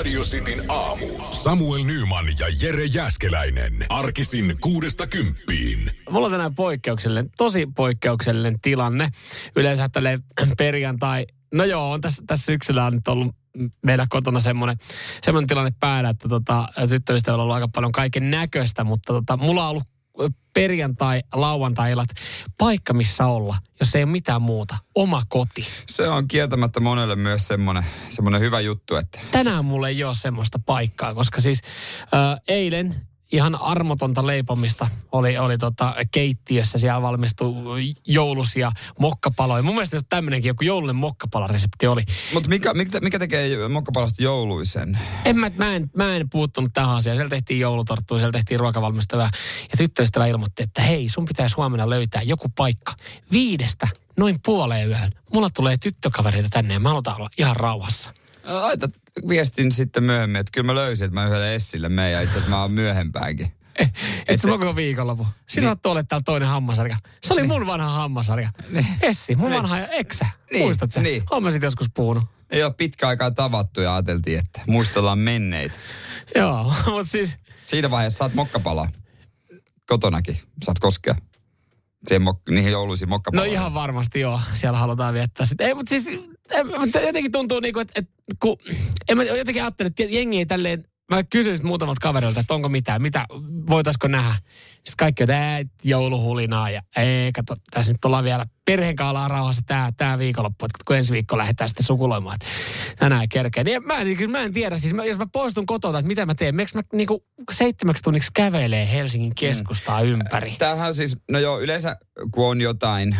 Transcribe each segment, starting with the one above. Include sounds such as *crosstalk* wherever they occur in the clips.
Radio Cityn aamu. Samuel Nyman ja Jere Jäskeläinen. Arkisin kuudesta kymppiin. Mulla on tänään poikkeuksellinen, tosi poikkeuksellinen tilanne. Yleensä tälleen perjantai, no joo, on tässä, tässä syksyllä on nyt ollut meillä kotona semmoinen, semmoinen tilanne päällä, että tota, tyttöystävällä on ollut aika paljon kaiken näköistä, mutta tota, mulla on ollut perjantai, lauantai-illat paikka, missä olla, jos ei ole mitään muuta. Oma koti. Se on kieltämättä monelle myös semmoinen, semmoinen hyvä juttu, että... Tänään mulla ei ole semmoista paikkaa, koska siis äh, eilen ihan armotonta leipomista oli, oli tota keittiössä. Siellä valmistui joulusia mokkapaloja. Mun mielestä tämmöinenkin joku joulunen mokkapalaresepti oli. Mutta mikä, mikä, mikä tekee mokkapalasta jouluisen? En mä, mä, en, mä en puuttunut tähän asiaan. Siellä tehtiin joulutorttua, siellä tehtiin ruokavalmistavaa. Ja tyttöystävä ilmoitti, että hei, sun pitäisi huomenna löytää joku paikka viidestä noin puoleen yöhön. Mulla tulee tyttökavereita tänne ja mä halutaan olla ihan rauhassa. Laita viestin sitten myöhemmin, että kyllä mä löysin, että mä yhdelle Essille menen ja itse asiassa mä oon myöhempäänkin. Eh, et se koko viikonloppu. Sinä niin. olet täällä toinen hammasarja. Se oli niin. mun vanha hammasarja. Niin. Essi, mun niin. vanha eksä. Niin. Muistat sen? Niin. Oon mä sit joskus puhunut. Ei ole pitkä aikaa tavattu ja ajateltiin, että muistellaan menneitä. Joo, *laughs* mutta siis... Siinä vaiheessa saat mokkapalaa. Kotonakin saat koskea. Siihen mok- niihin jouluisiin mokkapaloihin. No ihan varmasti joo. Siellä halutaan viettää sitten. Ei, mutta siis jotenkin tuntuu niin kuin, että, että kun, en mä jotenkin ajattele, että jengi ei tälleen, mä kysyin muutamalta kaverilta, että onko mitään, mitä, voitaisiko nähdä. Sitten kaikki on, että jouluhulinaa ja ei, kato, tässä nyt ollaan vielä perheen kanssa rauhassa tämä, tämä viikonloppu, että kun ensi viikko lähdetään sitten sukuloimaan, että tänään kerkeä. Niin mä, en, mä en tiedä, siis mä, jos mä poistun kotota, että mitä mä teen, miksi mä niinku seitsemäksi tunniksi kävelee Helsingin keskustaa mm. ympäri? Tämähän siis, no joo, yleensä kun on jotain,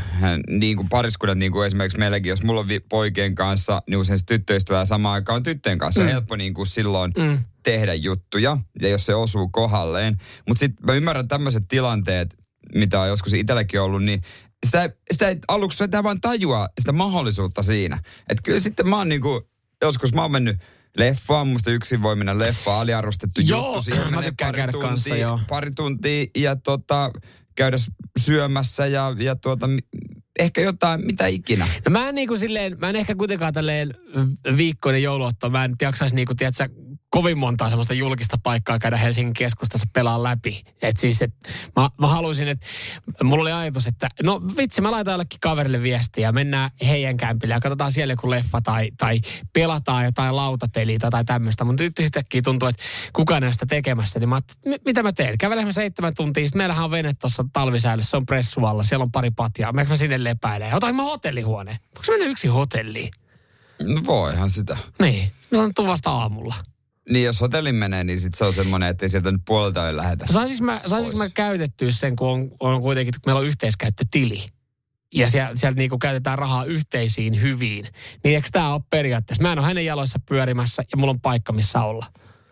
niin kuin pariskunnat, niin kuin esimerkiksi meilläkin, jos mulla on poikien kanssa, niin usein se tyttöystävää samaan aikaan tyttöjen kanssa, mm. on helppo niin kuin silloin mm. tehdä juttuja, ja jos se osuu kohdalleen. Mutta sitten mä ymmärrän tämmöiset tilanteet, mitä on joskus itselläkin ollut, niin sitä, sitä ei aluksi sitä vaan tajua sitä mahdollisuutta siinä. Että kyllä sitten mä oon niinku, joskus mä oon mennyt leffaan, musta yksin voi mennä leffaan, aliarvostettu joo, juttu. Siihen mä tykkään pari tuntia, kanssa, joo. pari tuntia ja tota, käydä syömässä ja, ja tuota, ehkä jotain, mitä ikinä. No mä en niin kuin silleen, mä en ehkä kuitenkaan tälleen viikkoinen jouluotto, mä en jaksaisi niin kuin, tiedätkö, kovin montaa semmoista julkista paikkaa käydä Helsingin keskustassa pelaa läpi. Et siis, et, mä, mä haluaisin, että mulla oli ajatus, että no vitsi, mä laitan jollekin kaverille viestiä ja mennään heidän kämpille ja katsotaan siellä joku leffa tai, tai pelataan jotain lautapeliä tai, tai tämmöistä. Mutta nyt yhtäkkiä tuntuu, että kukaan ei sitä tekemässä, niin mä mitä mä teen? Kävelemme seitsemän tuntia, sitten meillähän on vene tuossa talvisäädössä, se on pressualla, siellä on pari patjaa. Mä sinne lepäilemään? Otan mä hotellihuoneen. Voinko mennä yksi hotelliin? No voihan sitä. Niin, no on vasta aamulla. Niin, jos hotellin menee, niin sit se on semmoinen, että ei sieltä nyt puolelta ei lähetä. Saisinko mä, saisinko mä käytettyä sen, kun on, on kuitenkin, kun meillä on yhteiskäyttötili ja sieltä, sieltä niinku käytetään rahaa yhteisiin hyviin, niin eikö tämä ole periaatteessa? Mä en ole hänen jaloissa pyörimässä ja mulla on paikka, missä olla.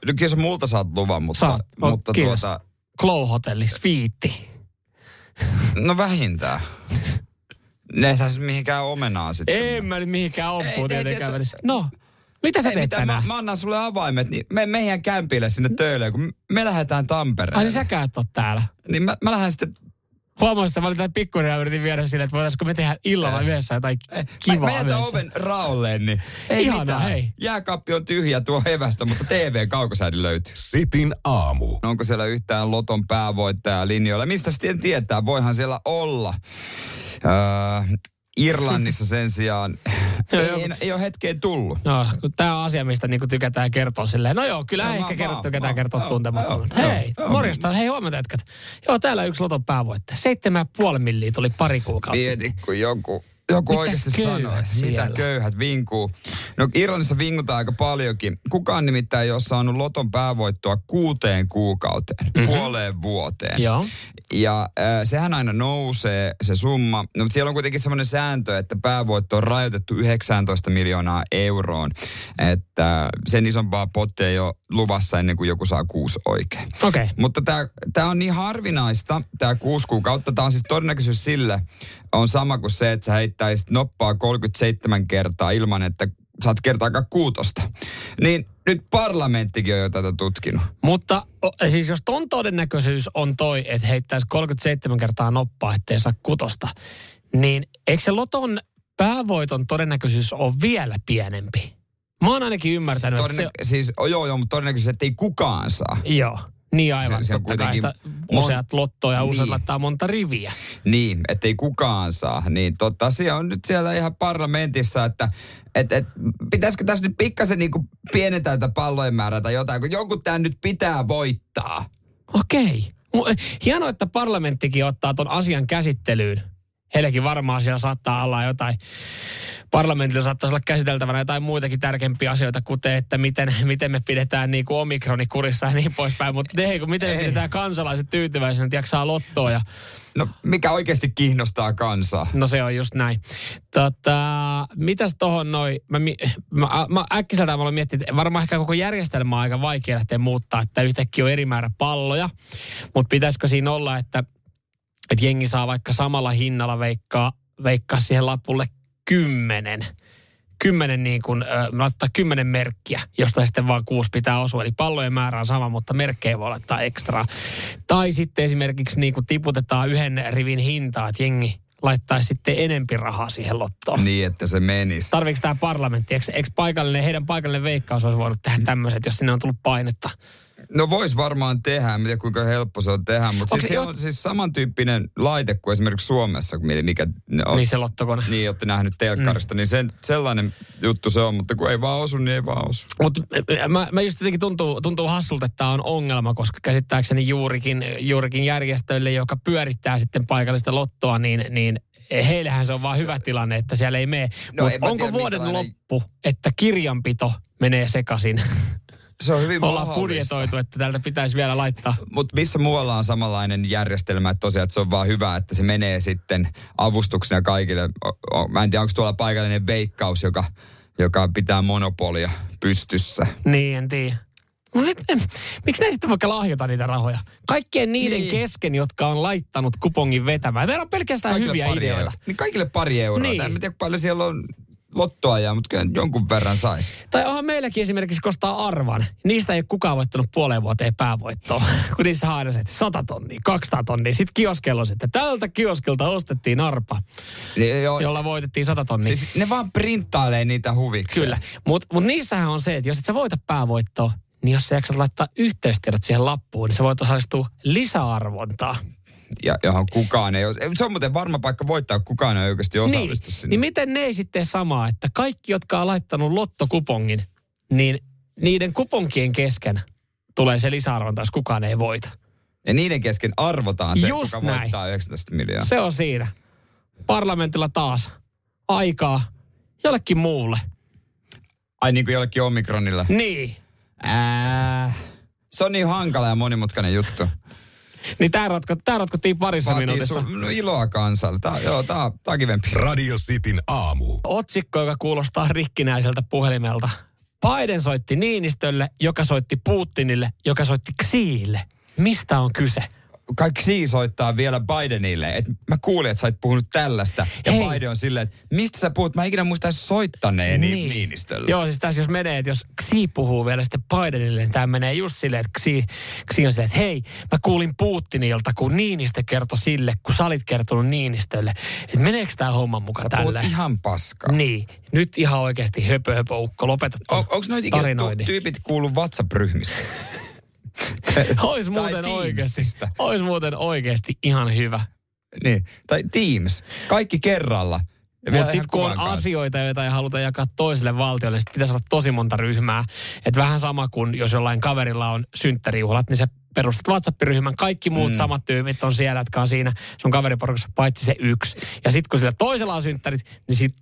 No kyllä sä multa saat luvan, mutta, saat. Oh, mutta tuota... Glow Hotelli, Sviitti. No vähintään. Ne ei mihinkään omenaan sitten. En mä nyt mihinkään ompuun tietenkään No, mitä sä teet mitä, tänään? Mä, mä annan sulle avaimet, niin me meidän kämpille sinne töölöön, kun me lähdetään Tampereelle. Ai niin säkään et täällä? Niin mä, mä lähden sitten Huomasin, että mä olin pikkuinen ja yritin viedä sille, että voitaisiko me tehdä illalla yhdessä jotain kivaa Mä, mä jätän oven raolleen, niin ei Ihana, mitään. hei. Jääkaappi on tyhjä tuo hevästä, mutta TV kaukosäädin löytyy. Sitin aamu. Onko siellä yhtään Loton päävoittaja linjoilla? Mistä sitten tietää? Voihan siellä olla. Öö, Irlannissa sen sijaan *laughs* ei, ei, ei ole hetkeen tullut. No, tämä on asia, mistä niinku tykätään kertoa silleen. No joo, kyllä no, ehkä kertoo, tykätään kertoa tuntemattomalta. Hei, joo, morjesta. Hei, huomenta jätkät. Joo, täällä yksi loton päävoittaja. Seitsemän puoli milliä tuli pari kuukautta Pieni kuin joku joku Mitäs oikeasti sanoo, että siellä? mitä köyhät vinkuu. No Irlannissa vingutaan aika paljonkin. Kukaan nimittäin ei ole saanut loton päävoittoa kuuteen kuukauteen, mm-hmm. puoleen vuoteen. Joo. Ja äh, sehän aina nousee se summa. No, mutta siellä on kuitenkin semmoinen sääntö, että päävoitto on rajoitettu 19 miljoonaa euroon. Että sen isompaa pottia ei ole luvassa ennen kuin joku saa kuusi oikein. Okei. Okay. Mutta tämä on niin harvinaista, tämä kuusi kuukautta. Tämä on siis todennäköisyys sille, on sama kuin se, että sä heittäisit noppaa 37 kertaa ilman, että saat kertaakaan kuutosta. Niin nyt parlamenttikin on jo tätä tutkinut. Mutta siis jos ton todennäköisyys on toi, että heittäisi 37 kertaa noppaa, ettei saa kutosta, niin eikö se loton päävoiton todennäköisyys ole vielä pienempi? Mä oon ainakin ymmärtänyt, Todenne- että se... Siis, joo, joo, mutta todennäköisesti, ei kukaan saa. Joo. Niin aivan, Se- se on kuitenkin sitä useat lottoa ja useat Niin. laittaa monta riviä. Niin, ettei kukaan saa. Niin totta, se on nyt siellä ihan parlamentissa, että et, et, pitäisikö tässä nyt pikkasen niinku pienentää tätä pallojen määrää tai jotain, kun jonkun tämä nyt pitää voittaa. Okei. Hienoa, että parlamenttikin ottaa ton asian käsittelyyn. Heillekin varmaan siellä saattaa olla jotain, parlamentilla saattaisi olla käsiteltävänä jotain muitakin tärkeimpiä asioita, kuten että miten, miten me pidetään niin kuin omikroni kurissa ja niin poispäin. Mutta hei, kun miten me Ei. pidetään kansalaiset tyytyväisenä, että jaksaa lottoa ja No, mikä oikeasti kiinnostaa kansaa? No se on just näin. Tota, mitäs tohon noi, mä, mä, mä äkkiseltä mä olen miettinyt, että varmaan ehkä koko järjestelmä on aika vaikea lähteä muuttaa, että yhtäkkiä on eri määrä palloja, mutta pitäisikö siinä olla, että, että jengi saa vaikka samalla hinnalla veikkaa, veikkaa siihen lapulle kymmenen kymmenen niin kuin, äh, laittaa kymmenen merkkiä, josta sitten vaan kuusi pitää osua. Eli pallojen määrä on sama, mutta merkkejä voi laittaa ekstraa. Tai sitten esimerkiksi niin kuin tiputetaan yhden rivin hintaa, että jengi laittaisi sitten enempi rahaa siihen lottoon. Niin, että se menisi. Tarviiko tämä parlamentti? Eikö, eikö paikallinen, heidän paikallinen veikkaus olisi voinut tehdä tämmöiset, jos sinne on tullut painetta? No vois varmaan tehdä, en tiedä kuinka helppo se on tehdä, mutta Okei, siis se joo. on siis samantyyppinen laite kuin esimerkiksi Suomessa, mikä, on, Niin se lottokone. niin olette nähnyt telkkarista, mm. niin sen, sellainen juttu se on, mutta kun ei vaan osu, niin ei vaan osu. Mutta mä, mä just jotenkin tuntuu, tuntuu hassulta, että tämä on ongelma, koska käsittääkseni juurikin, juurikin järjestöille, joka pyörittää sitten paikallista lottoa, niin, niin heillähän se on vaan hyvä tilanne, että siellä ei mene. No, Mutta mä onko tiedä, vuoden minkälainen- loppu, että kirjanpito menee sekaisin? *laughs* Se on hyvin Ollaan budjetoitu, että täältä pitäisi vielä laittaa. Mutta missä muualla on samanlainen järjestelmä, että tosiaan että se on vaan hyvä, että se menee sitten avustuksena kaikille. Mä en tiedä, onko tuolla paikallinen veikkaus, joka, joka pitää monopolia pystyssä. Niin, en tiedä. Miksi ne sitten vaikka lahjota niitä rahoja? Kaikkien niiden Niin. kesken, jotka on laittanut kupongin vetämään. Meillä on pelkästään hyviä pari ideoita. Euroa. Niin kaikille pari euroa. Niin. En tiedä, paljon siellä on lottoajaa, mutta kyllä jonkun verran saisi. Tai onhan meilläkin esimerkiksi kostaa arvan. Niistä ei ole kukaan voittanut puoleen vuoteen päävoittoa. *laughs* Kun niissä on aina se, että 100 tonnia, 200 tonnia. Sitten kioskello se, että tältä kioskilta ostettiin arpa, joo, jolla voitettiin 100 tonnia. Siis ne vaan printtailee niitä huviksi. Kyllä. Mutta mut niissähän on se, että jos et sä voita päävoittoa, niin jos sä jaksat laittaa yhteystiedot siihen lappuun, niin sä voit osallistua lisäarvontaan. Ja, johon kukaan ei ole. Se on muuten varma paikka voittaa, kukaan ei oikeasti Niin, osallistu sinne. niin miten ne ei sitten samaa, että kaikki, jotka on laittanut lottokupongin, niin niiden kuponkien kesken tulee se lisäarvonta, jos kukaan ei voita. Ja niiden kesken arvotaan se, Just kuka näin. voittaa 19 miljoonaa. Se on siinä. Parlamentilla taas aikaa jollekin muulle. Ai niin kuin jollekin omikronille. Niin. Ää, se on niin hankala ja monimutkainen juttu. Niin tää, ratko, tää ratkottiin parissa Vaatii minuutissa. sun, no iloa kansalle. Tää, joo, tää, tää on kivempi. Radio Cityn aamu. Otsikko, joka kuulostaa rikkinäiseltä puhelimelta. Biden soitti Niinistölle, joka soitti Putinille, joka soitti Xiille. Mistä on kyse? Kaikki soittaa vielä Bidenille. Et mä kuulin, että sä oot puhunut tällaista. Ja Hei. Biden on silleen, että mistä sä puhut? Mä en ikinä muista soittaneen niin. Niinistölle. Joo, siis tässä jos menee, että jos Xi puhuu vielä sitten Bidenille, niin tämä menee just silleen, että Xi, Xi on silleen, että hei, mä kuulin Putinilta, kun Niinistö kertoi sille, kun sä olit kertonut Niinistölle, että meneekö tämä homma mukaan Sä tällä? ihan paskaa. Niin, nyt ihan oikeasti höpö höpö ukko, lopeta On, onko noita ikinä tyypit kuullut WhatsApp-ryhmistä? *laughs* *laughs* Ois muuten oikeasti, ois muuten oikeasti ihan hyvä. niin. Tai Teams. Kaikki kerralla. Mutta sitten kun on kanssa. asioita, joita ei haluta jakaa toiselle valtiolle, niin sit pitäisi olla tosi monta ryhmää. Että vähän sama kuin jos jollain kaverilla on synttärijuhlat, niin se perustat WhatsApp-ryhmän. Kaikki muut mm. samat tyypit on siellä, jotka on siinä sun kaveriporukassa, paitsi se yksi. Ja sitten kun sillä toisella on synttärit, niin sit,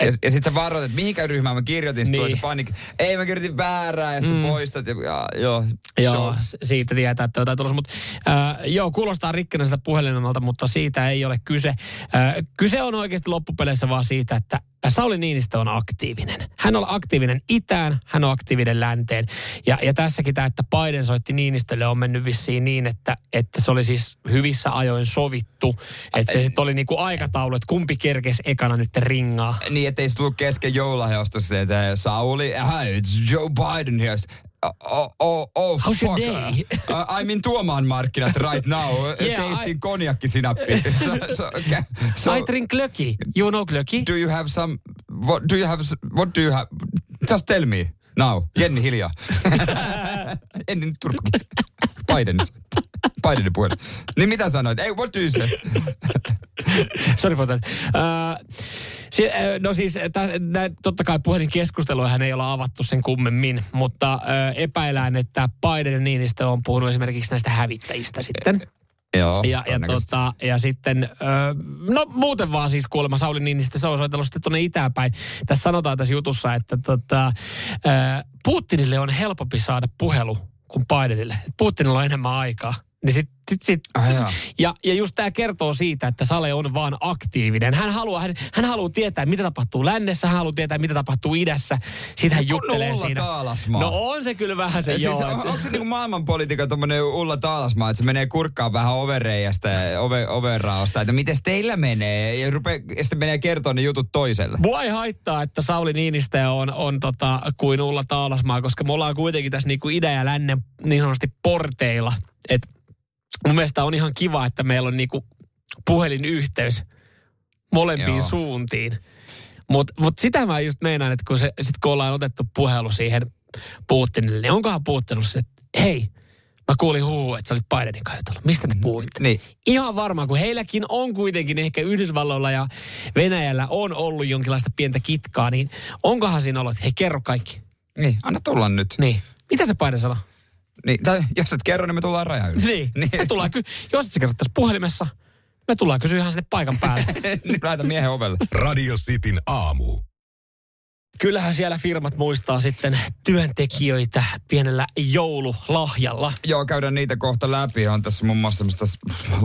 Ja, ja sitten sä varoit, että mihinkä ryhmään mä kirjoitin, sit Niin. se panik. Ei mä kirjoitin väärää, ja sä mm. poistat. Ja, ja, joo, Joo, show. siitä tietää, että jotain tulossa. Mutta äh, joo, kuulostaa rikkinäiseltä puhelimelta, mutta siitä ei ole kyse. Äh, kyse on oikeasti loppupeleissä vaan siitä, että Sauli Niinistö on aktiivinen. Hän on aktiivinen itään, hän on aktiivinen länteen. Ja, ja tässäkin tämä, että Biden soitti Niinistölle on mennyt vissiin niin, että, että se oli siis hyvissä ajoin sovittu. Että se sitten oli niinku aikataulu, että kumpi kerkes ekana nyt ringaa. Niin, ettei se tullut kesken silleen, että Sauli, hi, it's Joe Biden here. Oh, oh, oh, How's your fuck. day? Uh, I'm in Tuomaan markkinat right now. *laughs* Yeah, yeah, I- Tasting konjakkisinappi. *laughs* so, so, okay. so, I drink glöki. You know glöki? do you have some, what do you have, what do you have, Just tell me. Now. Jenni hiljaa. *laughs* Jenni nyt turpki. Biden. Bidenin puhelin. Niin mitä sanoit? Ei, what do you say? Sorry for that. Uh, si- no siis, nä, totta kai puhelinkeskusteluja ei olla avattu sen kummemmin, mutta uh, epäillään, että Biden ja Niinistö on puhunut esimerkiksi näistä hävittäjistä sitten. Joo, Ja, ja, tota, ja sitten, ö, no muuten vaan siis kuulemma Sauli Niinistö, se on soitellut sitten tuonne itäänpäin. Tässä sanotaan tässä jutussa, että tota, ö, Putinille on helpompi saada puhelu kuin Bidenille. Putinilla on enemmän aikaa. Niin sit, sit, sit, Ah, ja, ja just tämä kertoo siitä, että Sale on vaan aktiivinen. Hän haluaa, hän, hän haluaa tietää, mitä tapahtuu lännessä, hän haluaa tietää, mitä tapahtuu idässä. Sitten hän juttelee Ulla siinä. Taalasmaa. No on se kyllä vähän se, Ja joo. siis, on, että- onko se niinku maailmanpolitiikan tommonen Ulla Taalasmaa, että se menee kurkkaan vähän overreijästä ja ove, overraosta, että miten teillä menee, ja, rupee, ja sitten menee kertoa ne jutut toiselle. Mua ei haittaa, että Sauli Niinistö on, on tota, kuin Ulla Taalasmaa, koska me ollaan kuitenkin tässä niinku idän ja lännen niin sanotusti porteilla. Et mun mielestä on ihan kiva, että meillä on niinku puhelinyhteys molempiin Joo. suuntiin. Mutta mut sitä mä just meinaan, että kun, se, sit kun ollaan otettu puhelu siihen Putinille, niin onkohan puuttunut se, että hei, mä kuulin huu, että sä olit Bidenin kanssa. Mistä te puhuitte? Niin. Ihan varmaan, kun heilläkin on kuitenkin ehkä Yhdysvalloilla ja Venäjällä on ollut jonkinlaista pientä kitkaa, niin onkohan siinä ollut, että hei kerro kaikki. Niin, anna tulla nyt. Niin. Mitä se Biden sanoo? Niin, tai jos et kerro, niin me tullaan raja yli. Niin. Me tullaan ky- jos et sä kerro tässä puhelimessa, me tullaan kysyä ihan sinne paikan päälle. *laughs* niin laita miehen ovelle. Radio Cityn aamu. Kyllähän siellä firmat muistaa sitten työntekijöitä pienellä joululahjalla. Joo, käydään niitä kohta läpi. On tässä muun muassa semmoista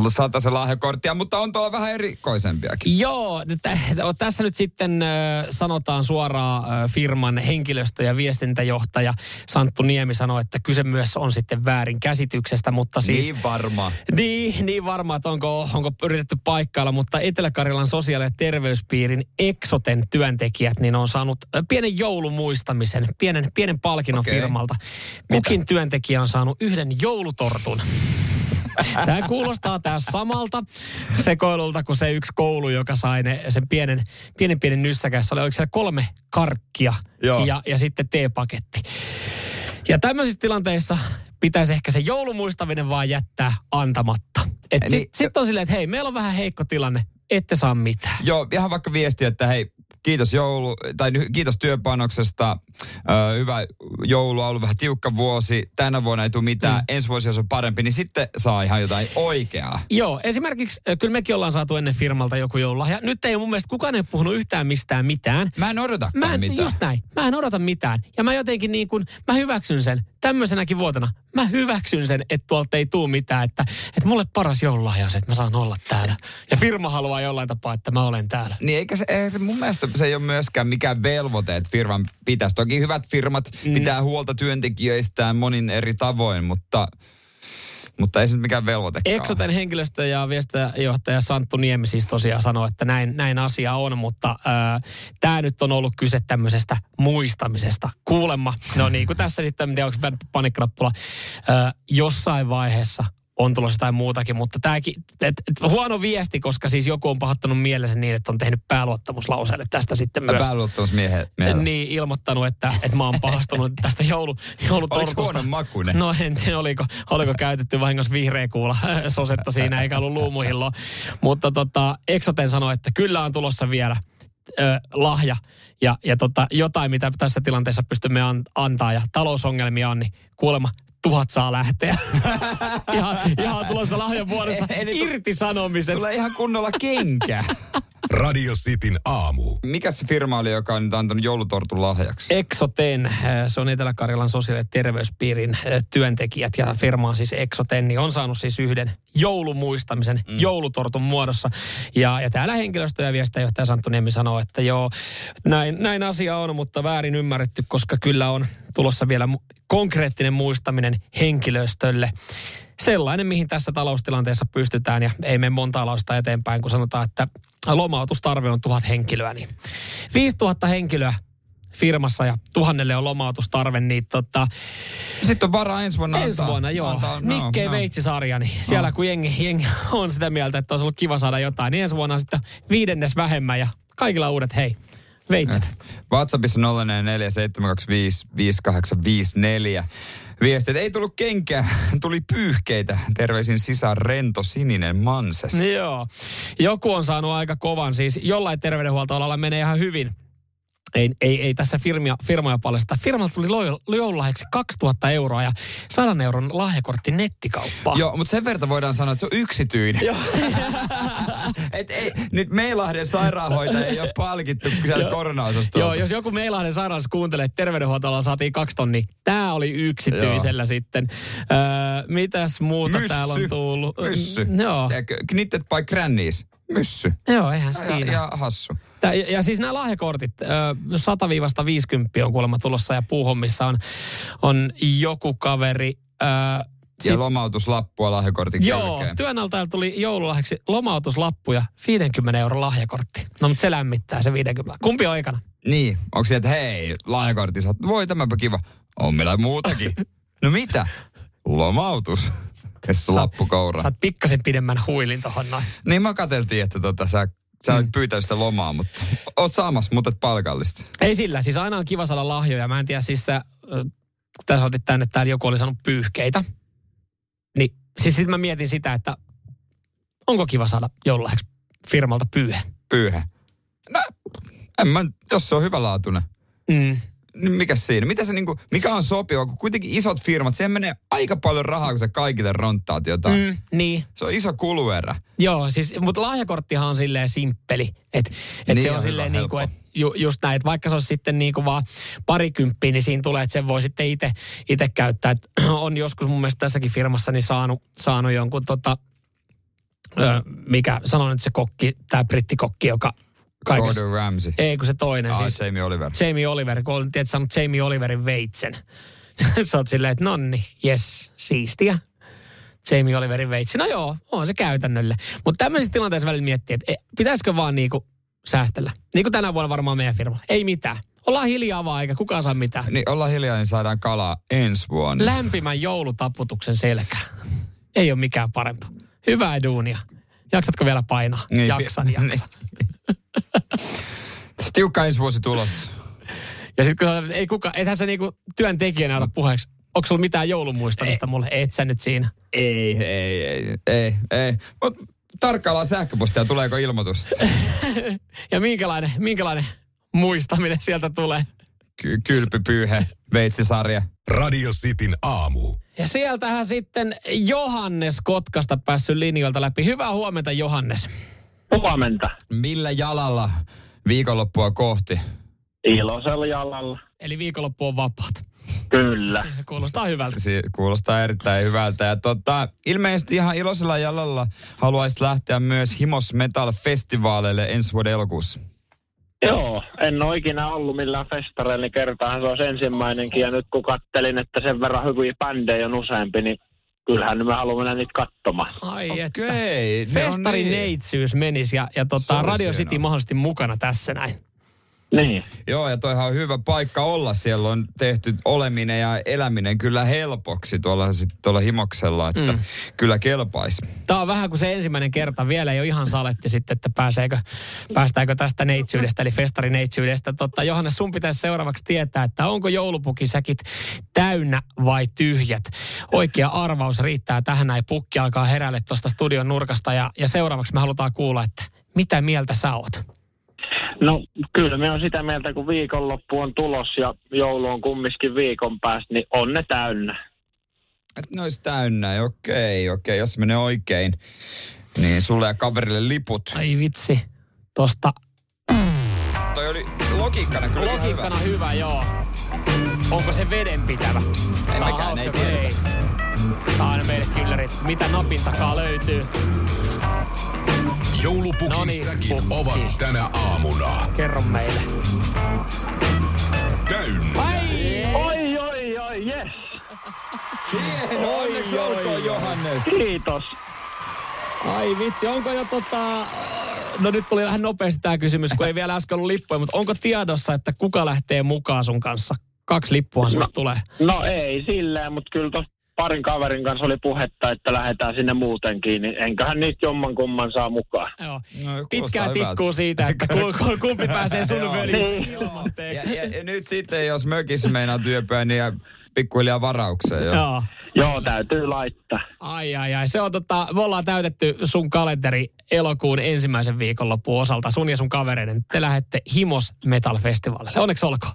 sataisen lahjakorttia, mutta on tuolla vähän erikoisempiakin. Joo, tä- tässä nyt sitten sanotaan suoraan firman henkilöstö- ja viestintäjohtaja Santtu Niemi sanoi, että kyse myös on sitten väärin käsityksestä, mutta siis... Niin varma. Niin, niin varmaan, että onko, onko yritetty paikkailla, mutta Etelä-Karjalan sosiaali- ja terveyspiirin Exoten työntekijät niin on saanut pienen joulumuistamisen, pienen, pienen palkinnon Okei. firmalta. Kukin työntekijä on saanut yhden joulutortun. *laughs* Tämä kuulostaa taas samalta sekoilulta kuin se yksi koulu, joka sai ne, sen pienen, pienen pienen nyssäkässä. Oli, oliko siellä kolme karkkia Joo. ja, ja sitten teepaketti. Ja tämmöisissä tilanteissa pitäisi ehkä se joulumuistaminen vaan jättää antamatta. Et Niin, Sitten sit on silleen, että hei, meillä on vähän heikko tilanne, ette saa mitään. Joo, ihan vaikka viesti, että hei, kiitos joulu, tai kiitos työpanoksesta, hyvä joulu, on ollut vähän tiukka vuosi, tänä vuonna ei tule mitään, mm. ensi vuosi jos on parempi, niin sitten saa ihan jotain oikeaa. Joo, esimerkiksi kyllä mekin ollaan saatu ennen firmalta joku joululahja. Nyt ei mun mielestä kukaan ei puhunut yhtään mistään mitään. Mä en odotakaan Mä en, mitään. just näin. Mä en odota mitään. Ja mä jotenkin niin kuin, mä hyväksyn sen tämmöisenäkin vuotena. Mä hyväksyn sen, että tuolta ei tuu mitään. Että, että mulle paras joululahja on se, että mä saan olla täällä. Ja firma haluaa jollain tapaa, että mä olen täällä. Niin eikä se, eikä se, mun mielestä se ei ole myöskään mikään velvoite, että firman pitäisi. Toki hyvät firmat mm. pitää huolta työntekijöistään monin eri tavoin, mutta, mutta ei se nyt mikään velvoite. Exoten henkilöstö- ja viestintäjohtaja Santtu Niemi siis tosiaan sanoi, että näin, näin asia on, mutta tämä nyt on ollut kyse tämmöisestä muistamisesta. Kuulemma, no niin kuin tässä sitten, en tiedä onko panikkanappula, jossain vaiheessa on tulossa jotain muutakin, mutta tämäkin, et, et, huono viesti, koska siis joku on pahoittanut mielensä niin, että on tehnyt pääluottamuslauseelle tästä sitten myös. Pääluottamusmiehen. Niin, ilmoittanut, että, että mä oon pahastunut *laughs* tästä joulu, Oliko joulutortusta. makuinen? No en tiedä, oliko, oliko käytetty vahingossa vihreä kuula *laughs* sosetta siinä, eikä ollut luumuhilloa. Mutta tota, Exoten sanoi, että kyllä on tulossa vielä ö, lahja ja, ja tota, jotain, mitä tässä tilanteessa pystymme an, antaa ja talousongelmia on, niin kuulemma tuhat saa lähteä. ihan, ihan tulossa lahjan vuodessa irtisanomiset. Tulee ihan kunnolla kenkä. Radio Cityn aamu. Mikä se firma oli, joka on nyt antanut joulutortun lahjaksi? Exoten, äh, se on Etelä-Karjalan sosiaali- ja terveyspiirin äh, työntekijät ja firma on siis Exoten, niin on saanut siis yhden joulumuistamisen mm. joulutortun muodossa. Ja, ja täällä henkilöstö- ja viestintäjohtaja Santtu Niemi sanoo, että joo, näin, näin asia on, mutta väärin ymmärretty, koska kyllä on tulossa vielä mu- konkreettinen muistaminen henkilöstölle. Sellainen, mihin tässä taloustilanteessa pystytään ja ei mene monta lausta eteenpäin, kun sanotaan, että lomautustarve on tuhat henkilöä, niin 5000 henkilöä firmassa ja tuhannelle on lomautustarve, niin tota, Sitten on varaa ensi vuonna ensi antaa- vuonna joo, antaa- no, Nikkei no. Veitsi-sarja, niin siellä kun jengi, jengi on sitä mieltä, että olisi ollut kiva saada jotain, niin ensi vuonna sitten viidennes vähemmän ja kaikilla uudet hei, Veitset. WhatsAppissa 0447255854. Viesti, että ei tullut kenkää, *laughs* tuli pyyhkeitä. Terveisin sisään rento sininen manses. Joo. Joku on saanut aika kovan, siis jollain terveydenhuoltoalalla menee ihan hyvin ei, ei, ei tässä firmia, firmoja paljasta. Firmalta tuli joululahjaksi 2000 euroa ja 100 euron lahjakortti nettikauppaan. Joo, mutta sen verran voidaan sanoa, että se on yksityinen. Joo. *laughs* Et ei, nyt Meilahden sairaanhoitaja ei ole palkittu sieltä korona Joo, jos joku Meilahden sairaalassa kuuntelee, että terveydenhuoltolla saatiin kaksi tonni, tämä oli yksityisellä Joo. sitten. Öö, mitäs muuta Myssy. täällä on tullut? Myssy. Joo. Knitted by Grannies. Myssy. Joo, eihän siinä. Ja, ja hassu. Ja, ja siis nämä lahjakortit, 100-50 on kuulemma tulossa ja puuhommissa on, on joku kaveri. Ää, sit, ja lomautuslappua lahjakortin Joo, kylkeen. työnantajalta tuli joululahjaksi lomautuslappu ja 50 euro lahjakortti. No mutta se lämmittää se 50. Kumpi on aikana? Niin, onko se, että hei, lahjakortti, sä voi tämäpä kiva. On meillä muutakin. *laughs* no mitä? Lomautus. Tässä lappukoura. Sä oot pikkasen pidemmän huilin tohon noin. Niin mä katseltiin, että tota, sä Sä mm. pyytänyt sitä lomaa, mutta oot saamassa, mutta et palkallista. Ei sillä, siis aina on kiva saada lahjoja. Mä en tiedä, siis sä, tässä otit tänne, että täällä joku oli saanut pyyhkeitä. Niin, siis sitten mä mietin sitä, että onko kiva saada joululahjaksi firmalta pyyhe? Pyyhe. No, en mä, jos se on hyvälaatuinen. Mm mikä siinä? Mitä se niinku, mikä on sopiva, kun kuitenkin isot firmat, siihen menee aika paljon rahaa, kun sä kaikille ronttaat jotain. Mm, niin. Se on iso kuluerä. Joo, siis, mutta lahjakorttihan on silleen simppeli. Että et niin se on, on silleen niin kuin, että ju, just näin, että vaikka se on sitten niin kuin vaan parikymppiä, niin siinä tulee, että sen voi sitten itse käyttää. Et *clears throat* on joskus mun mielestä tässäkin firmassa niin saanut, saanut jonkun tota, ö, mikä, sanon nyt se kokki, tämä brittikokki, joka kaikessa. Gordon Ramsay. Ei, kun se toinen. Ah, siis, Jamie Oliver. Jamie Oliver, kun olet tietysti saanut Jamie Oliverin veitsen. *laughs* Sä oot silleen, että nonni, yes, siistiä. Jamie Oliverin veitsi. No joo, on se käytännölle. Mutta tämmöisissä tilanteissa välillä miettii, että e, pitäisikö vaan niinku säästellä. Niin kuin tänä vuonna varmaan meidän firma. Ei mitään. Ollaan hiljaa vaan, eikä kukaan saa mitään. Niin ollaan hiljaa, niin saadaan kalaa ensi vuonna. Lämpimän joulutaputuksen selkä. Ei ole mikään parempi. Hyvää duunia. Jaksatko vielä painaa? Niin, jaksan, jaksan. Tiukka ensi vuosi tulossa. Ja sitten kun ei kuka, ethän sä niinku työntekijänä ota puheeksi. Onko sulla mitään joulumuistamista ei. mulle? Et sä nyt siinä. Ei, ei, ei, ei, ei. Mut tarkkaillaan sähköpostia, tuleeko ilmoitus. *laughs* ja minkälainen, minkälainen muistaminen sieltä tulee? Ky- kylpypyyhe, veitsisarja. Radio Cityn aamu. Ja sieltähän sitten Johannes Kotkasta päässyt linjoilta läpi. Hyvää huomenta Johannes. Huomenta. Millä jalalla viikonloppua kohti? Iloisella jalalla. Eli viikonloppu on vapaat. Kyllä. Kuulostaa hyvältä. Si- kuulostaa erittäin hyvältä. Ja tota, ilmeisesti ihan iloisella jalalla haluaisit lähteä myös Himos Metal Festivaaleille ensi vuoden elokuussa. Joo, en ole ikinä ollut millään festareilla, niin kertaahan se olisi ensimmäinenkin. Ja nyt kun kattelin, että sen verran hyviä bändejä on useampi, niin kyllähän me haluamme mennä niitä katsomaan. Ai okay. että. Festari niin. neitsyys menisi ja, ja tota, Radio City mahdollisesti mukana tässä näin. Niin. Joo, ja toihan on hyvä paikka olla. Siellä on tehty oleminen ja eläminen kyllä helpoksi tuolla, sit, tuolla himoksella, että mm. kyllä kelpaisi. Tämä on vähän kuin se ensimmäinen kerta. Vielä ei ole ihan saletti sitten, että pääseekö, päästäänkö tästä neitsyydestä, eli festarineitsyydestä. Totta, Johannes, sun pitäisi seuraavaksi tietää, että onko joulupukisäkit täynnä vai tyhjät. Oikea arvaus riittää tähän näin. Pukki alkaa herälle tuosta studion nurkasta ja, ja seuraavaksi me halutaan kuulla, että mitä mieltä sä oot? No kyllä me on sitä mieltä, kun viikonloppu on tulos ja joulu on kumminkin viikon päästä, niin on ne täynnä. Et ne olisi täynnä, okei, okei. Jos menee oikein, niin sulle ja kaverille liput. Ai vitsi, tosta. Toi oli logiikkana kyllä Logiikkana hyvä. hyvä, joo. Onko se vedenpitävä? Ei mekään, ei tiedä. Ei. Tää on aina meille kyllärit. Mitä napin takaa löytyy? Joulupukin no niin, pukki. ovat tänä aamuna. Kerro meille. Täynnä. Ai, oi, oi, oi, yes. Hieno, onneksi olkoon Johannes. Kiitos. Ai vitsi, onko jo tota... No nyt tuli vähän nopeasti tämä kysymys, kun ei vielä äsken ollut lippuja, mutta onko tiedossa, että kuka lähtee mukaan sun kanssa? Kaksi lippua no, tulee. No ei silleen, mutta kyllä tos parin kaverin kanssa oli puhetta, että lähdetään sinne muutenkin, niin enköhän niitä jomman kumman saa mukaan. Joo. No, Pitkää tikkuu siitä, että *laughs* ku- ku- kumpi pääsee sun Joo. Niin. ilmoitteeksi. Ja, ja, ja, nyt sitten, jos mökissä meinaa työpää, niin pikkuhiljaa varaukseen jo. Joo. Joo, täytyy laittaa. Ai ai ai, se on tota, me ollaan täytetty sun kalenteri elokuun ensimmäisen viikonloppuun osalta. Sun ja sun kavereiden. Te lähette Himos Metal Festivalille. Onneksi olkoon.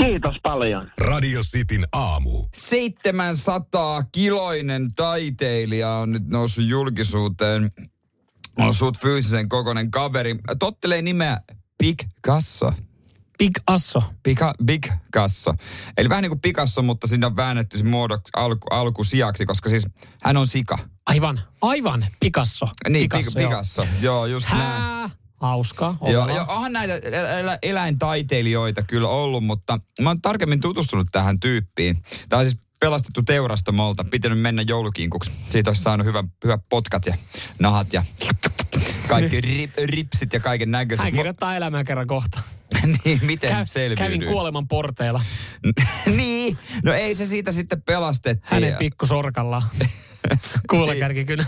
Kiitos paljon. Radio Cityn aamu. 700 kiloinen taiteilija on nyt noussut julkisuuteen. On suut fyysisen kokoinen kaveri. Tottelee nimeä Big Kasso. Big Asso. Pika, Big Kasso. Eli vähän niin kuin Picasso, mutta siinä on väännetty muodoksi alku, alkusijaksi, koska siis hän on sika. Aivan, aivan. Picasso. Niin, Picasso, Picasso, Picasso. Joo, just näin. Hää. Hauskaa. Joo, joo, onhan näitä el- el- eläintaiteilijoita kyllä ollut, mutta mä oon tarkemmin tutustunut tähän tyyppiin. Tämä on siis pelastettu teurastamolta, pitänyt mennä joulukinkuksi. Siitä olisi saanut hyvä, hyvät potkat ja nahat ja kaikki rip, ripsit ja kaiken näköiset. Hän kirjoittaa elämää kerran kohta. *laughs* niin, miten Käy, selviydyin? kävin kuoleman porteilla *laughs* niin, no ei se siitä sitten pelastettiin. hänen pikkusorkallaan. *laughs* Kuulakärkikynä.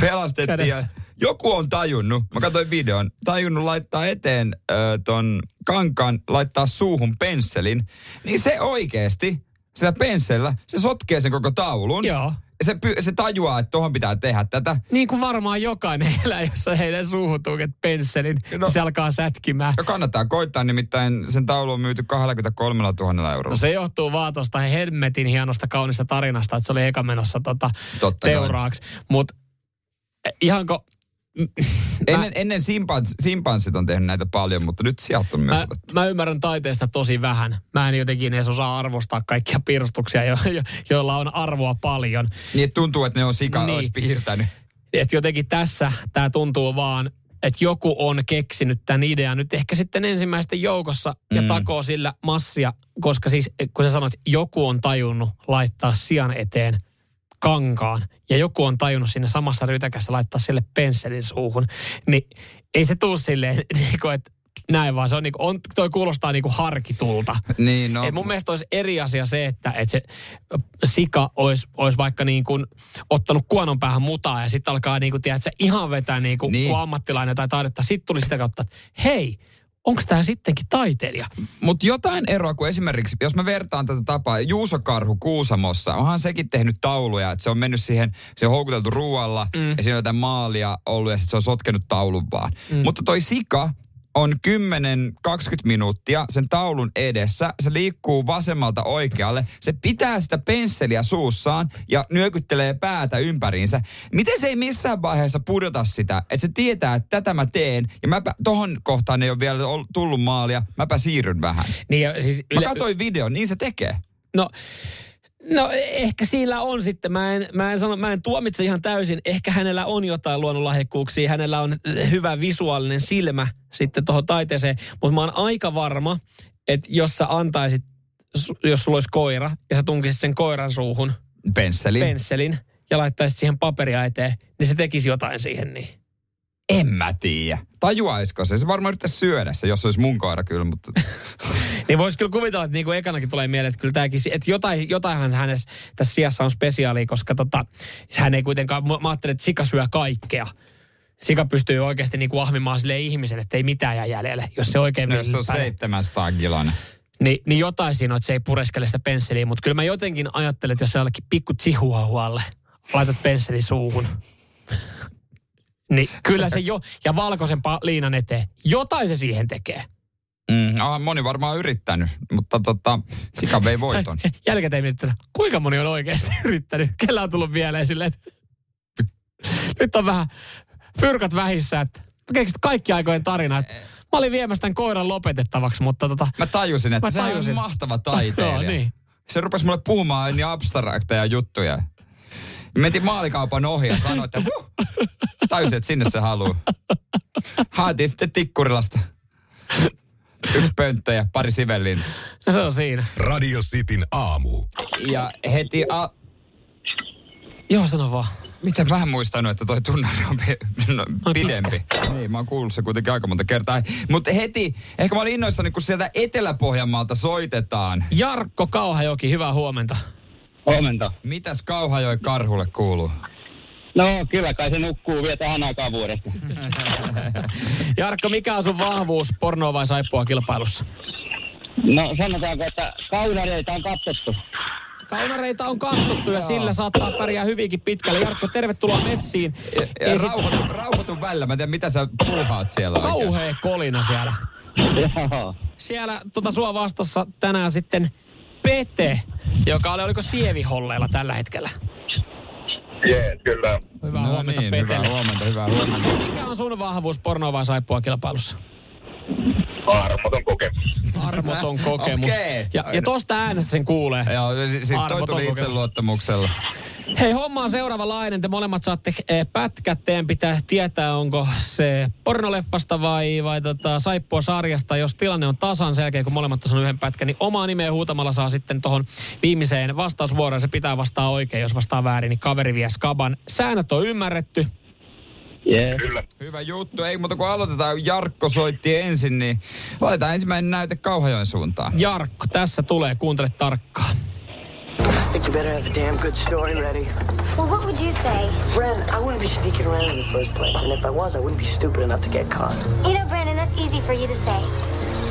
pelastettiin ja. Joku on tajunnut, mä katsoin videon, tajunnut laittaa eteen ö, ton kankaan, laittaa suuhun pensselin, niin se oikeesti, sitä penssellä, se sotkee sen koko taulun. Joo. Se, py, se tajuaa, että tuohon pitää tehdä tätä. Niin kuin varmaan jokainen elää, jossa heidän suuhun tuuket pensselin, No. no. se alkaa sätkimään. Ja kannattaa koittaa, nimittäin sen taulu on myyty 23 000 eurolla. No se johtuu vaan tuosta hemmetin hienosta kaunista tarinasta, että se oli eka menossa tota Totta teuraaksi. Mutta ihanko... Ennen, ennen simpans, simpanssit on tehnyt näitä paljon, mutta nyt sieltä on myös Mä, otettu. mä ymmärrän taiteesta tosi vähän. Mä en jotenkin edes osaa arvostaa kaikkia piirustuksia, jo, jo, joilla on arvoa paljon. Niin että tuntuu, että ne on sika Niin. niin. olisi piirtänyt. Et jotenkin tässä tämä tuntuu vaan, että joku on keksinyt tämän idean nyt ehkä sitten ensimmäisten joukossa ja Mm. takoo sillä massia, koska siis kun sä sanoit, joku on tajunnut laittaa sian eteen kankaan ja joku on tajunnut sinne samassa rytäkässä laittaa sille pensselin suuhun, niin ei se tuu silleen, *laughs* niin kuin, että näin vaan se on, niin kuin, on toi kuulostaa niin kuin harkitulta. Niin, no. Et mun mielestä olisi eri asia se, että, että se sika olisi, olisi vaikka niin kuin ottanut kuonon päähän mutaa ja sitten alkaa niin kuin, tiedätkö, ihan vetää niin kuin, Niin. niin. kuin ammattilainen tai taidetta. Sitten tuli sitä kautta, että hei, onko tämä sittenkin taiteilija? Mutta jotain eroa, kun esimerkiksi, jos mä vertaan tätä tapaa, Juuso Karhu Kuusamossa, onhan sekin tehnyt tauluja, että se on mennyt siihen, se on houkuteltu ruoalla mm. ja siinä on jotain maalia ollut ja sitten se on sotkenut taulun vaan. Mm. Mutta toi sika on 10-20 minuuttia sen taulun edessä. Se liikkuu vasemmalta oikealle. Se pitää sitä pensseliä suussaan ja nyökyttelee päätä ympäriinsä. Miten se ei missään vaiheessa pudota sitä, että se tietää, että tätä mä teen ja mäpä, tohon kohtaan ei ole vielä tullut maalia, mäpä siirryn vähän. Niin, ja siis Mä katsoin videon, niin se tekee. No, no ehkä sillä on sitten. Mä en, mä, en sano, mä en tuomitse ihan täysin. Ehkä hänellä on jotain luonnonlahjakkuuksia. Hänellä on hyvä visuaalinen silmä sitten tuohon taiteeseen. Mutta mä oon aika varma, että jos sä antaisit, jos sulla olisi koira ja sä tunkisit sen koiran suuhun Pensseli. pensselin ja laittaisit siihen paperia eteen, niin se tekisi jotain siihen niin. En mä tiedä. Tajuaisiko se? Se varmaan yrittäisi syödä se, jos se olisi mun koira kyllä, mutta... *laughs* Niin voisi kyllä kuvitella, että niin kuin ekanakin tulee mieleen, että kyllä tämäkin, että jotain, jotainhan hänessä tässä sijassa on spesiaalia, koska tota, hän ei kuitenkaan, mä ajattelin, että sika syö kaikkea. Sika pystyy oikeasti niin kuin ahmimaan sille ihmisen, että ei mitään jää jäljelle, jos se oikein No, jos se on villipäinen. 700 kiloinen. Niin, niin jotain siinä on, että se ei pureskele sitä pensseliä, mutta kyllä mä jotenkin ajattelen, että jos sä jollekin pikku chihuahualle laitat pensseli suuhun, niin kyllä se jo, ja valkoisen liinan eteen, jotain se siihen tekee. Mm, ah, moni varmaan yrittänyt, mutta tota, sika vei voiton. *laughs* Jälkikäteen miettinyt, kuinka moni on oikeasti *laughs* yrittänyt. Kellä on tullut mieleen silleen, että *laughs* nyt on vähän fyrkat vähissä, että keksit kaikki aikojen tarina. Että mä olin viemässä tämän koiran lopetettavaksi, mutta tota, Mä tajusin, että Mä se on tajusin. mahtava taiteilija. Joo, niin. Se rupesi mulle puhumaan niin abstrakteja juttuja. Mentiin maalikaupan ohi ja sanoi, että huh, tajusin, että sinne se haluaa. Haetiin sitten Tikkurilasta. Yksi pönttö ja pari sivellintä. no se on siinä. Radio Cityn aamu. Ja heti... A- Joo, sano vaan. Miten mä en muistanut, että toi tunnari on pi- no, pidempi. Niin, mä oon kuullut se kuitenkin aika monta kertaa. Mutta heti, ehkä mä olin innoissani, kun sieltä Etelä-Pohjanmaalta soitetaan. Jarkko Kauhajoki, hyvää huomenta. Huomenta. Mitäs Kauhajoi karhulle kuuluu? No kyllä kai se nukkuu vielä tähän aikaan vuodesta. *laughs* Jarkko, mikä on sun vahvuus pornoa vai saippua kilpailussa? No sanotaanko, että kaunareita on katsottu. Kaunareita on katsottu ja sillä saattaa pärjää hyvinkin pitkälle. Jarkko, tervetuloa messiin. Ja, ja sit- rauhoitu, rauhoitu välillä. Mä en tiedä, mitä sä puuhaat siellä. Kauhea kolina siellä. Joo. Siellä tota sua vastassa tänään sitten Pete, joka oli, oliko Sieviholleilla tällä hetkellä? Jee, kyllä. Hyvää No huomenta niin, Petelle. hyvää huomenta, hyvää huomenta. Mikä on sun vahvuus pornoa vai saippua kilpailussa? Armoton kokemus. Armoton kokemus. Okei. Ja, ja tosta äänestä sen kuulee. Joo, siis toi Armoton tuli kokemus. itseluottamuksella. Hei, homma on seuraavanlainen. Te molemmat saatte eh, pätkät. Teidän pitää tietää, onko se pornoleffasta vai, vai tota, saippua sarjasta. Jos tilanne on tasan sen jälkeen, kun molemmat on yhden pätkän, niin omaa nimeä huutamalla saa sitten tuohon viimeiseen vastausvuoroon. Se pitää vastaa oikein. Jos vastaa väärin, niin kaveri vie skaban. Säännöt on ymmärretty. Kyllä. Hyvä juttu. Ei muuta kuin aloitetaan. Jarkko soitti ensin, niin laitetaan ensimmäinen näyte Kauhajoen suuntaan. Jarkko, tässä tulee. Kuuntele tarkkaan. I think you better have a damn good story ready. Well, what would you say? Bren, I wouldn't be sneaking around in the first place, and if I was, I wouldn't be stupid enough to get caught. You know, Brandon, that's easy for you to say.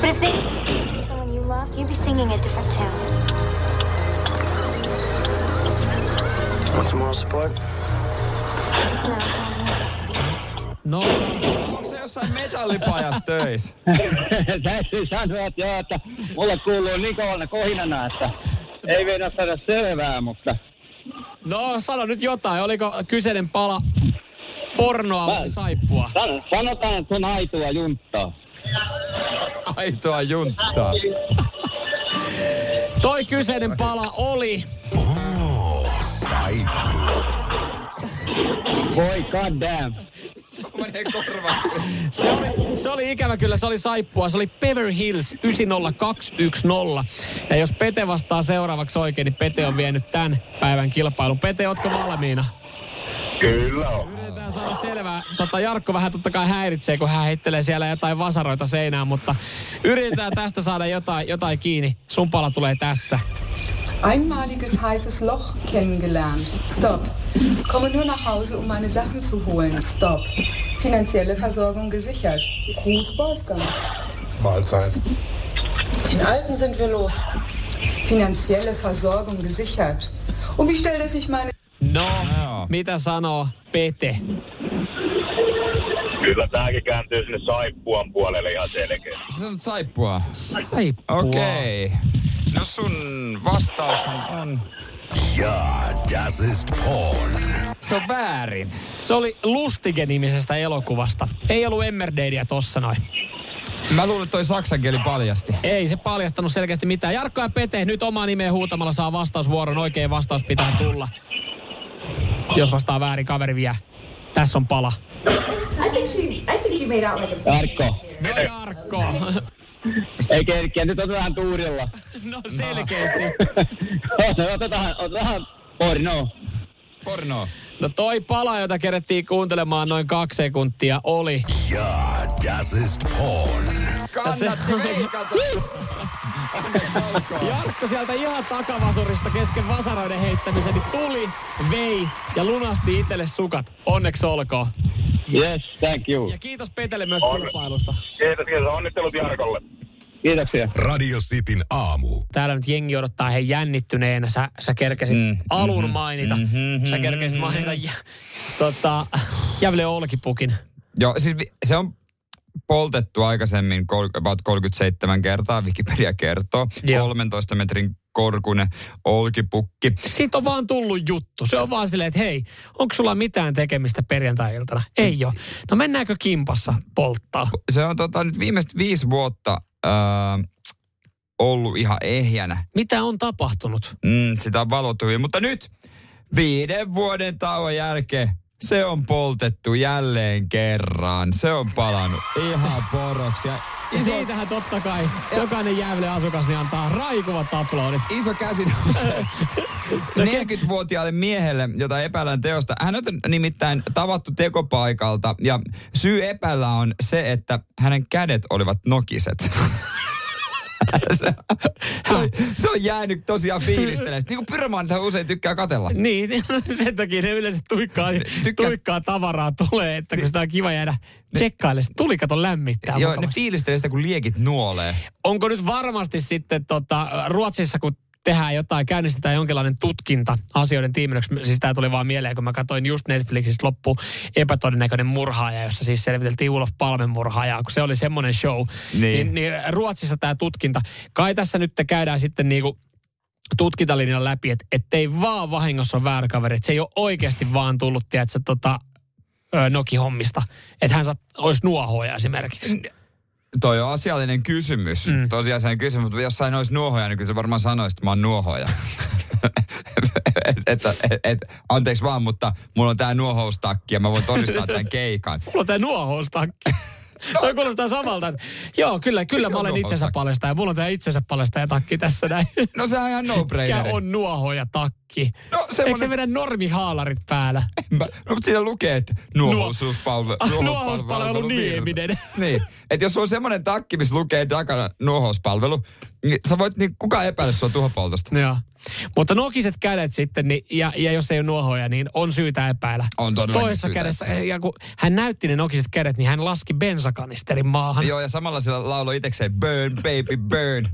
But if they someone you loved, you'd be singing a different tune. Want some moral support? No, No, Onko se jossain metallipajassa töissä? *laughs* Täytyy sanoa, että joo, että mulle kuuluu niin kovana kohinana, että ei vielä saada selvää, mutta no sano nyt jotain. Oliko kyseinen pala pornoa vai saippua? san- sanotaan, että se on aitoa junttaa. *laughs* Aitoa junttaa. Toi kyseinen pala oli Oh, saippua. Voi god damn. Menee korva. Se oli, se oli ikävä kyllä, se oli saippua. Se oli Beverly Hills 90210. Ja jos Pete vastaa seuraavaksi oikein, niin Pete on vienyt tämän päivän kilpailun. Pete, ootko valmiina? Kyllä on. Yritetään saada selvää. Tota, Jarkko vähän totta kai häiritsee, kun hän heittelee siellä jotain vasaroita seinään, mutta yritetään tästä saada jotain, jotain kiinni. Sun pala tulee tässä. Einmaliges heißes Loch kennengelernt. Stop. Komme nur nach Hause, um meine Sachen zu holen. Stop. Finanzielle Versorgung gesichert. Gruß Wolfgang. Mahlzeit. Den Alten sind wir los. Finanzielle Versorgung gesichert. Und wie stellt er sich meine No, Joo. mitä sanoo Pete? Kyllä tääkin kääntyy sinne saippuan puolelle ihan selkeästi. Se on saippua. Saippua. Okei. Okay. No sun vastaus on... Ja, das ist porn. Se on väärin. Se oli Lustige-nimisestä elokuvasta. Ei ollut Emmerdaleä tossa noin. Mä luulen, että toi saksan kieli paljasti. Ei se paljastanut selkeästi mitään. Jarkko ja Pete, nyt omaa nimeä huutamalla saa vastausvuoron. Oikein vastaus pitää tulla. Jos vastaa väärin, kaveri vie. Tässä on pala. I think she, I think you made out like a Jarkko, No Jarkko. Ei kerkiä, nyt otetaan tuurilla. *laughs* No selkeästi. *laughs* otetaan, otetaan porno. Porno. No toi pala, jota kerettiin kuuntelemaan noin kaksi sekuntia, oli... Ja, das ist porn. Kannatti veikata. *laughs* Jarkko sieltä ihan takavasurista kesken vasaroiden heittämisen niin tuli, vei ja lunasti itselle sukat. Onneksi olkoon. Yes, thank you. Ja kiitos Petelle myös On. kilpailusta. Kiitos, kiitos. Onnittelut Jarkolle. Kiitoksia. Radio Cityn aamu. Täällä nyt jengi odottaa he jännittyneenä. Sä, sä kerkesit mm, alun mainita. Mm-hmm, sä kerkesit mainita ja, tota, Jävle Olkipukin. Joo, siis se on poltettu aikaisemmin kol- about 37 kertaa, Wikipedia kertoo. Joo. 13 metrin korkunen olkipukki. Siitä on vaan tullut juttu. Se on vaan silleen, että hei, onko sulla mitään tekemistä perjantai-iltana? Ei ole. No mennäänkö kimpassa polttaa? Se on tota, nyt viimeiset viisi vuotta ää, ollut ihan ehjänä. Mitä on tapahtunut? Mm, sitä on valottu hyvin. Mutta nyt viiden vuoden tauon jälkeen se on poltettu jälleen kerran. Se on palannut ihan poroksi. Ja Ja iso, siitähän totta kai jokainen Jävle asukas niin antaa raikuvat aplodit. iso käsi nousee *laughs* 40-vuotiaalle miehelle, jota epäillään teosta. Hän on nimittäin tavattu tekopaikalta ja syy epäillä on se, että hänen kädet olivat nokiset. *laughs* se, se, on, *laughs* se on jäänyt tosiaan fiilistelemään. Niin kuin pyromaanithan usein tykkää katella. Niin, *laughs* sen takia ne yleensä tuikkaa, Tykkää- tuikkaa tavaraa tulee, että kun sitä on kiva jäädä tsekkaille. Se tulikat on lämmittää Joo, ne fiilistelee sitä, kun liekit nuolee. Onko nyt varmasti sitten tota, Ruotsissa, kun tehdään jotain, käynnistetään jonkinlainen tutkinta asioiden tiiminoksi. Siis tämä tuli vaan mieleen, kun mä katsoin just Netflixistä loppu epätodennäköinen murhaaja, jossa siis selviteltiin Ulof Palmen murhaajaa, kun se oli semmoinen show. Niin. Niin, niin Ruotsissa tämä tutkinta. Kai tässä nyt käydään sitten niinku tutkintalinjan läpi, että ettei vaan vahingossa ole väärä kaveri. Että se ei ole oikeasti vaan tullut, tiedätkö, tota, Noki-hommista. Että hän olisi nuohoja esimerkiksi. Toi on asiallinen kysymys. Mm. Tosiasiallinen kysymys, mutta jos sain olisi nuohoja, niin kyllä se varmaan sanoisi, että mä oon nuohoja. *laughs* et, et, et, et, anteeksi vaan, mutta mulla on tää nuohoustakki ja mä voin todistaa tämän keikan. Mulla on tää nuohoustakki. *laughs* *laughs* Toi kuulostaa samalta. Että, joo, kyllä, kyllä mä olen itsensä paljastaja. Mulla on tää itsensä paljastaja takki tässä näin. *laughs* No se on ihan Mikä no-brainer. on nuohoja takki? No Eikö se vedä normihaalarit päällä? *laughs* Mä, no mutta siinä lukee, että nuohouspalvelu. Ah, nuohouspalvelu Nieminen. Niin, että jos on semmoinen takki, missä lukee takana nuohouspalvelu, niin sä voit, niin kukaan epäile sua tuhopoltosta. Joo. Mutta nokiset kädet sitten, niin, ja, ja jos ei ole nuohoja, niin on syytä epäillä. On Toisessa syytä kädessä, ja kun hän näytti ne nokiset kädet, niin hän laski bensakanisterin maahan. Joo, ja samalla sillä lauloi itsekseen Burn, baby, burn.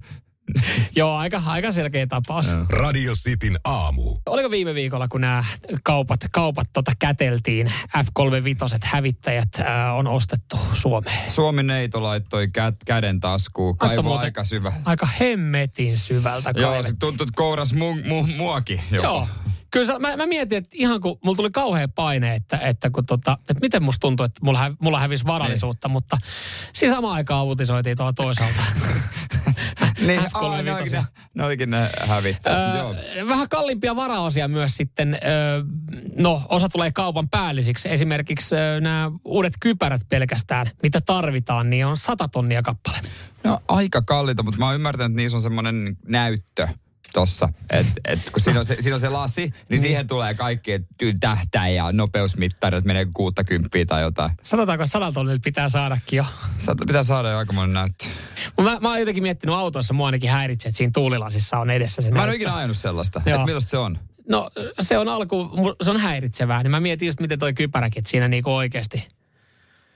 *laughs* Joo, aika, aika selkeä tapaus. Joo. Radio Cityn aamu. Oliko viime viikolla, kun nämä kaupat, kaupat tota käteltiin, F35 hävittäjät ää, on ostettu Suomeen? Suomi neito laittoi kä- käden taskuun. Muuten. aika syvä. Aika hemmetin syvältä Joo, kaivettu. se tuntui, että kouras mu, mu, muakin. jopa. Joo. Kyllä sä, mä, mä, mietin, että ihan kun mulla tuli kauhea paine, että, että, kun tota, että miten musta tuntuu, että mulla, hä, mulla hävisi varallisuutta, Niin. mutta siinä samaan aikaan uutisoitiin tuolla toisaalta. *laughs* Niin, F35. aa, ne olikin ne. Joo. Öö, vähän kalliimpia varaosia myös sitten, öö, no osa tulee kaupan päällisiksi. Esimerkiksi öö, nämä uudet kypärät pelkästään, mitä tarvitaan, niin on 100 tonnia kappale. No aika kalliita, mutta mä oon ymmärtänyt, että niissä on semmoinen näyttö tossa. Että et, kun siinä on, se, siinä on se lasi, niin siihen tulee kaikki, että tähtäin ja nopeusmittarit menee 60 tai jotain. Sanotaanko, että 100 tonnilla pitää saadakin jo. Saat, pitää saada jo aikamoinen näyttö. Mä, mä oon jotenkin miettinyt autoissa, mua ainakin häiritsee, että siinä tuulilasissa on edessä se Mä en ole ikinä ajanut sellaista. Että millaista se on? No se on alku, se on häiritsevää. Niin mä mietin just miten toi kypäräkin, että siinä niinku oikeasti,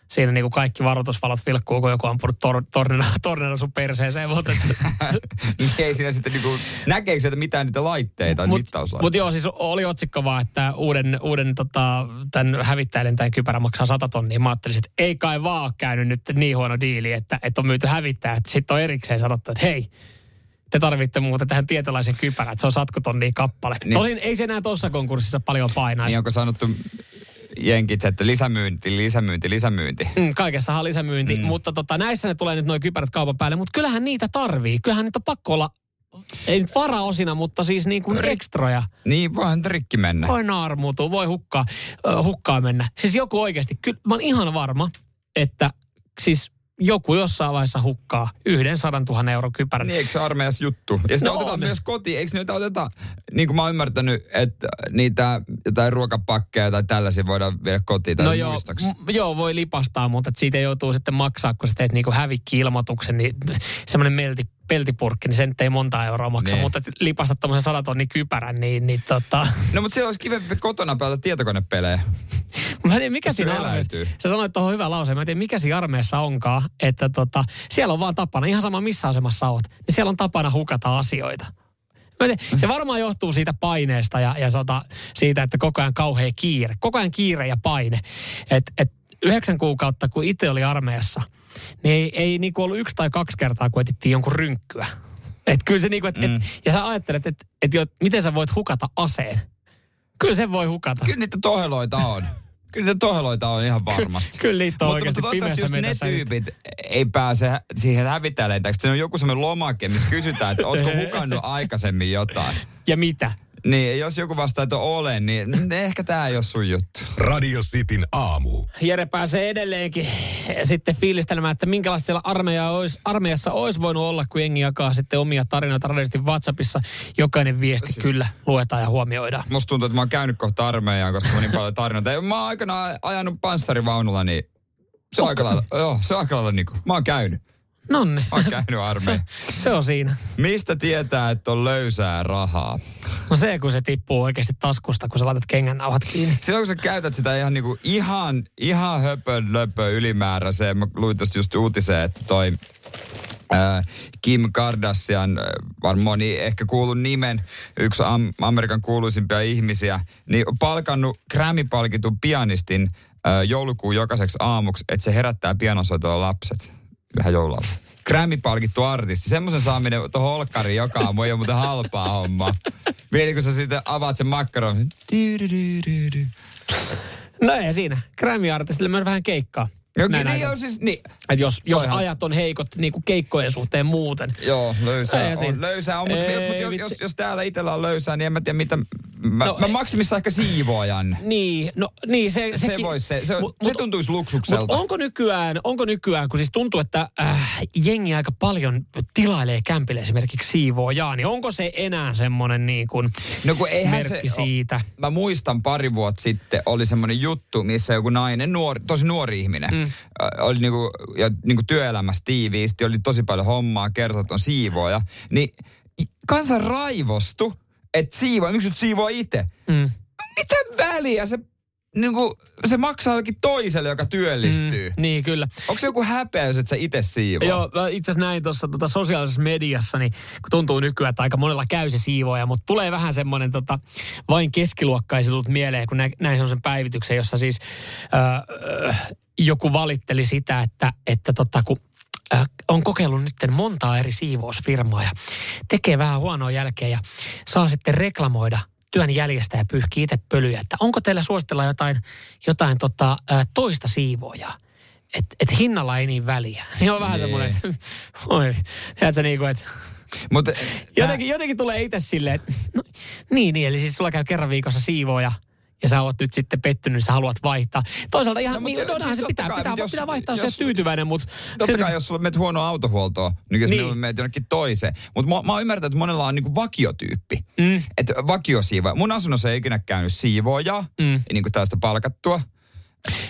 siinä niinku kaikki varoitusvalot vilkkuu, kun joku on ampunut tor, tornina, *laughs* tornina sun perseeseen. Mutta, *laughs* Niin ei siinä sitten niinku, näkeekö sieltä mitään niitä laitteita, mut, mittauslaitteita? mut joo, siis oli otsikko vaan, että uuden, uuden tota, tämän hävittäjän tämän kypärä maksaa 100 tonnia. Mä ajattelin, että ei kai vaan käynyt nyt niin huono diili, että, että on myyty hävittäjä. Sitten on erikseen sanottu, että hei, te tarvitte muuta tähän tietynlaisen kypärän, että se on satkutonnia kappale. Niin. Tosin ei se enää tuossa konkurssissa paljon painaisi. Niin onko sanottu jenkit, että lisämyynti, lisämyynti, lisämyynti? Mm, kaikessahan on lisämyynti, mm. mutta tota, näissä ne tulee nyt noin kypärät kaupan päälle, mutta kyllähän niitä tarvii. Kyllähän niitä on pakko olla, ei nyt varaosina, mutta siis niin kuin ekstroja. Niin, voihan rikki mennä. Voi naarmuutua, voi hukkaa, äh, hukkaa mennä. Siis joku oikeasti, kyllä mä oon ihan varma, että siis joku jossain vaiheessa hukkaa yhden sadan tuhannen euron kypärän. Niin, eikö se armeijassa juttu? Ja sitä No otetaan on. myös kotiin. Eikö niitä oteta, niin kuin mä oon ymmärtänyt, että niitä jotain ruokapakkeja tai tällaisia voidaan viedä kotiin tai No joo, m- joo, voi lipastaa, mutta siitä joutuu sitten maksaa, kun sä teet niinku hävikki-ilmoituksen, niin semmoinen melti, peltipurkki, niin sen nyt ei monta euroa maksa, Nee. mutta et lipastat tuommoisen sadatonnin kypärän, niin, niin tota... No mutta siellä olisi kivempi kotona pelata tietokonepelejä. Mä en tiedä, mikä se siinä armeijassa, sä sanoit tuohon hyvä lause, mä en tiedä, mikä siinä armeijassa onkaan, että tota, siellä on vaan tapana, ihan sama missä asemassa oot, niin siellä on tapana hukata asioita. Se varmaan johtuu siitä paineesta ja, ja sota, siitä, että koko ajan kauhea kiire. Koko ajan kiire ja paine. Et, et yhdeksän kuukautta, kun itse oli armeijassa, niin ei, ei niinku ollut yksi tai kaksi kertaa, kun etittiin jonkun rynkkyä. Et kyllä se niinku, et, Mm. et, ja sä ajattelet, että et, jo- miten sä voit hukata aseen. Kyllä sen voi hukata. Kyllä niitä toheloita on. Kyllä niitä toheloita on ihan varmasti. Kyllä niitä on mutta, oikeasti mutta toivottavasti just ne nyt. tyypit ei pääse siihen hävittäjälle. Se on joku semmoinen lomake, missä kysytään, että ootko *laughs* hukannut aikaisemmin jotain. Ja mitä? Niin, jos joku vastaa, että olen, niin ehkä tämä ei ole sun juttu. Radio Cityn aamu. Jere pääsee edelleenkin sitten fiilistelemään, että minkälaista siellä armeija olisi, armeijassa olisi voinut olla, kun jengi jakaa sitten omia tarinoita radiosti WhatsAppissa. Jokainen viesti siis... kyllä luetaan ja huomioidaan. Musta tuntuu, että mä oon käynyt kohta armeijaan, koska mä oon niin paljon tarinoita. Mä oon aikanaan ajanut panssarivaunulla, niin se on aika lailla, joo, se on aika lailla niin kuin, mä oon käynyt. Nonni. On käynyt armeijan. Se, se on siinä. Mistä tietää, että on löysää rahaa? No se, kun se tippuu oikeasti taskusta, kun sä laitat kengän nauhat kiinni. Silloin kun sä käytät sitä ihan, niinku, ihan, ihan höpön löpö ylimääräiseen, mä luin tosta just uutiseen, että toi Kim Kardashian, varmaan moni ehkä kuullut nimen, yksi Am- Amerikan kuuluisimpia ihmisiä, niin on palkannut Grammy-palkitun pianistin joulukuun jokaiseksi aamuksi, että se herättää pianosoitolla lapset yhä joulua. Grammy-palkittu artisti. Semmoisen saaminen tuohon olkkariin joka aamu ei ole muuten halpaa homma. Vielä kun sä sitten avaat sen makkaron. No ei siinä. Grammy-artistille myös vähän keikkaa. Näin niin, näytän. joo, siis, niin. Et jos, jos Toihan- ajat on heikot niin kuin keikkojen suhteen muuten. Joo, löysää Ei on. Löysää on, mutta, Ei, mutta jos, jos, jos, täällä itsellä on löysää, niin en mä tiedä mitä... Mä, No, mä ei- maksimissa ehkä siivoojan. Niin, no niin se, Se, sekin. vois, se, se, Mut- se mut- tuntuisi luksukselta. onko nykyään, onko nykyään, kun siis tuntuu, että äh, jengi aika paljon tilailee kämpille esimerkiksi siivoojaa, niin onko se enää semmoinen niin kuin No kun merkki se, siitä? Mä muistan pari vuotta sitten oli semmoinen juttu, missä joku nainen, nuori, tosi nuori ihminen, mm. Oli niinku, ja niinku työelämässä tiiviisti, oli tosi paljon hommaa, kertoi, että on siivooja. Niin kansa raivostu, että siivoo, miksi nyt siivoo itse? Mm. Mitä väliä? Se, niinku, se maksaa jollekin toiselle, joka työllistyy. Mm. Niin, kyllä. Onko se joku häpeä, jos et sä itse siivoo? Joo, itse asiassa näin tuossa tota sosiaalisessa mediassa, niin kun tuntuu nykyään, että aika monella käy se siivooja, mutta tulee vähän semmoinen tota, vain keskiluokkaisuus mieleen, kun nä, näin semmoisen päivityksen, jossa siis äh, äh, joku valitteli sitä, että, että tota, kun äh, on kokeillut nyt montaa eri siivousfirmaa ja tekee vähän huonoa jälkeä ja saa sitten reklamoida työn jäljestä ja pyyhkii itse pölyjä. Että onko teillä suositella jotain, jotain tota, toista siivoojaa? Että et hinnalla ei niin väliä. *laughs* Niin on vähän Niin. semmoinen, että oi, tiedätkö niin kuin, että Mutta jotenkin, jotenkin tulee itse silleen, että no, niin, niin, eli siis sulla käy kerran viikossa siivooja ja sä oot nyt sitten pettynyt, niin sä haluat vaihtaa. Toisaalta ihan, No, mutta niin, no, siis se pitää, kai, pitää, jos- pitää vaihtaa, jos, jos- tyytyväinen, mutta... Totta kai, *laughs* jos sulla menet huonoa autohuoltoa, niin jos Niin. menet jonnekin toiseen. Mutta mä, mä oon ymmärtänyt, että monella on niinku vakiotyyppi. Mm. Että vakiosiivooja. Mun asunnossa ei ikinä käynyt siivoojaa, Mm. niin kuin tästä palkattua.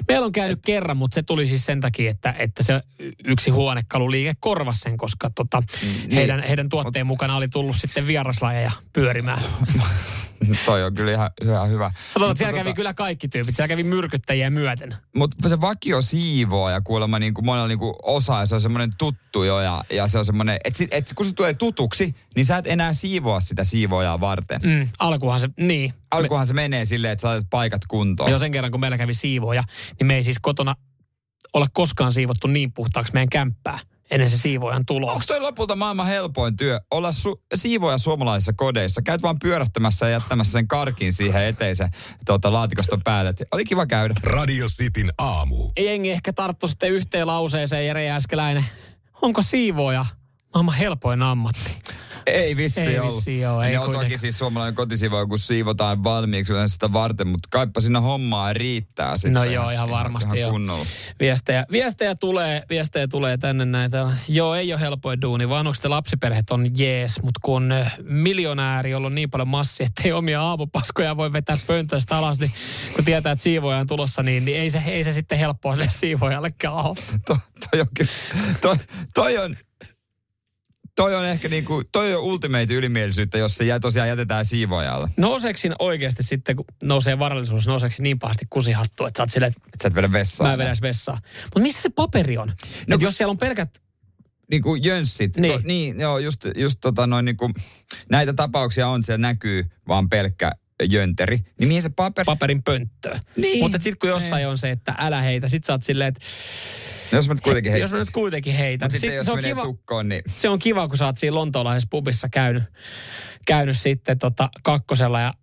Meillä on käynyt kerran, mutta se tuli siis sen takia, että, että se yksi huonekaluliike korvasi sen, koska tota, niin. heidän, heidän tuotteen mukana oli tullut sitten vieraslajeja pyörimään. *laughs* *laughs* Toi on kyllä ihan, ihan hyvä. Sanotaan, että siellä kävi kyllä kaikki tyypit. Siellä kävi myrkyttäjiä myöten. Mutta se vakio siivoo ja kuulemma niin kuin monella niin kuin osaa ja se on semmoinen tuttu jo ja, ja se on semmoinen, että et, kun se tulee tutuksi, niin sä et enää siivoa sitä siivoojaa varten. Mm. Alkuhan se, niin. Alkuhan se menee silleen, että sä laitat paikat kuntoon. Jo sen kerran, kun meillä kävi siivooja, niin me ei siis kotona olla koskaan siivottu niin puhtaaksi meidän kämppää ennen se siivoojan tuloa. Onko toi lopulta maailman helpoin työ? Olla su- siivoja suomalaisissa kodeissa. Käyt vaan pyörähtämässä ja jättämässä sen karkin siihen eteisen tuota, laatikoston päälle. Oli kiva käydä. Radio Cityn aamu. Jengi ehkä tarttu sitten yhteen lauseeseen, Jere Jääskeläinen. Onko siivooja maailman helpoin ammatti? Ei vissi Ei ollut. vissiin oo, ei ne on kuitenkaan. toki siis suomalainen kotisiivo, kun siivotaan valmiiksi yleensä sitä varten, mutta kaipa siinä hommaa riittää sitten. No joo, ihan varmasti ihan joo. kunnolla. Viestejä, viestejä, tulee, viestejä tulee tänne näitä. Joo, ei ole helpoin duuni. Vanhukset ja lapsiperheet on jees, mutta kun ö, miljonääri, jolla on niin paljon massia, että ei omia aamupaskoja voi vetää pöntöstä alas, niin kun tietää, että siivoja on tulossa, niin, niin ei, se, ei se sitten helppoa sille siivojallekaan ole. *laughs* To, toi on kyllä, toi, toi on, toi on ehkä niinku, toi on ultimate ylimielisyyttä, jos se jä, tosiaan jätetään siivoajalle. Nouseeko siinä oikeasti sitten, kun nousee varallisuus, nouseeko siinä niin pahasti kusihattu, että sä oot silleen, että Et sä et vedä vessaan. mä en vedäisi vessaa. Mutta missä se paperi on? No, jos siellä on pelkät Niinku jönssit. Niin. To, niin, joo, just, just tota noin niinku, näitä tapauksia on, siellä näkyy vaan pelkkä jönteri. Niin mihin se paperi... paperin pönttöä. Niin. Mutta sitten kun jossain on se, että älä heitä, sit sä oot silleen, että jos mä nyt kuitenkin jos heittäisin. mä nyt kuitenkin heitän. Mutta sitten Sit jos se, on menee kiva, tukkoon, niin... se on kiva, kun sä oot siinä lontoolaisessa pubissa käynyt, käynyt sitten tota kakkosella ja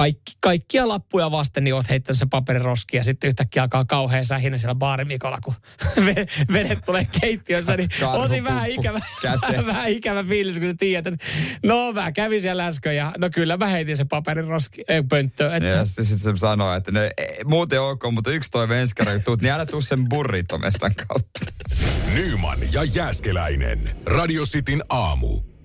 kaikki, kaikkia lappuja vasten, niin oot heittänyt sen paperiroski ja sitten yhtäkkiä alkaa kauhean sähinä siellä baarimikolla, kun *laughs* ve- vedet tulee keittiössä, niin siinä vähän ikävä, *laughs* vähän ikävä fiilis, kun sä tiedät, että no mä kävin siellä äsken ja no kyllä mä heitin sen paperiroski, ei, pönttö. Että, Ja sitten sit se sanoo, että no, ei, muuten ok, mutta yksi toi venskari tuut, niin älä tuu sen burritomestan kautta. Nyman ja Jääskeläinen. Radio Cityn aamu.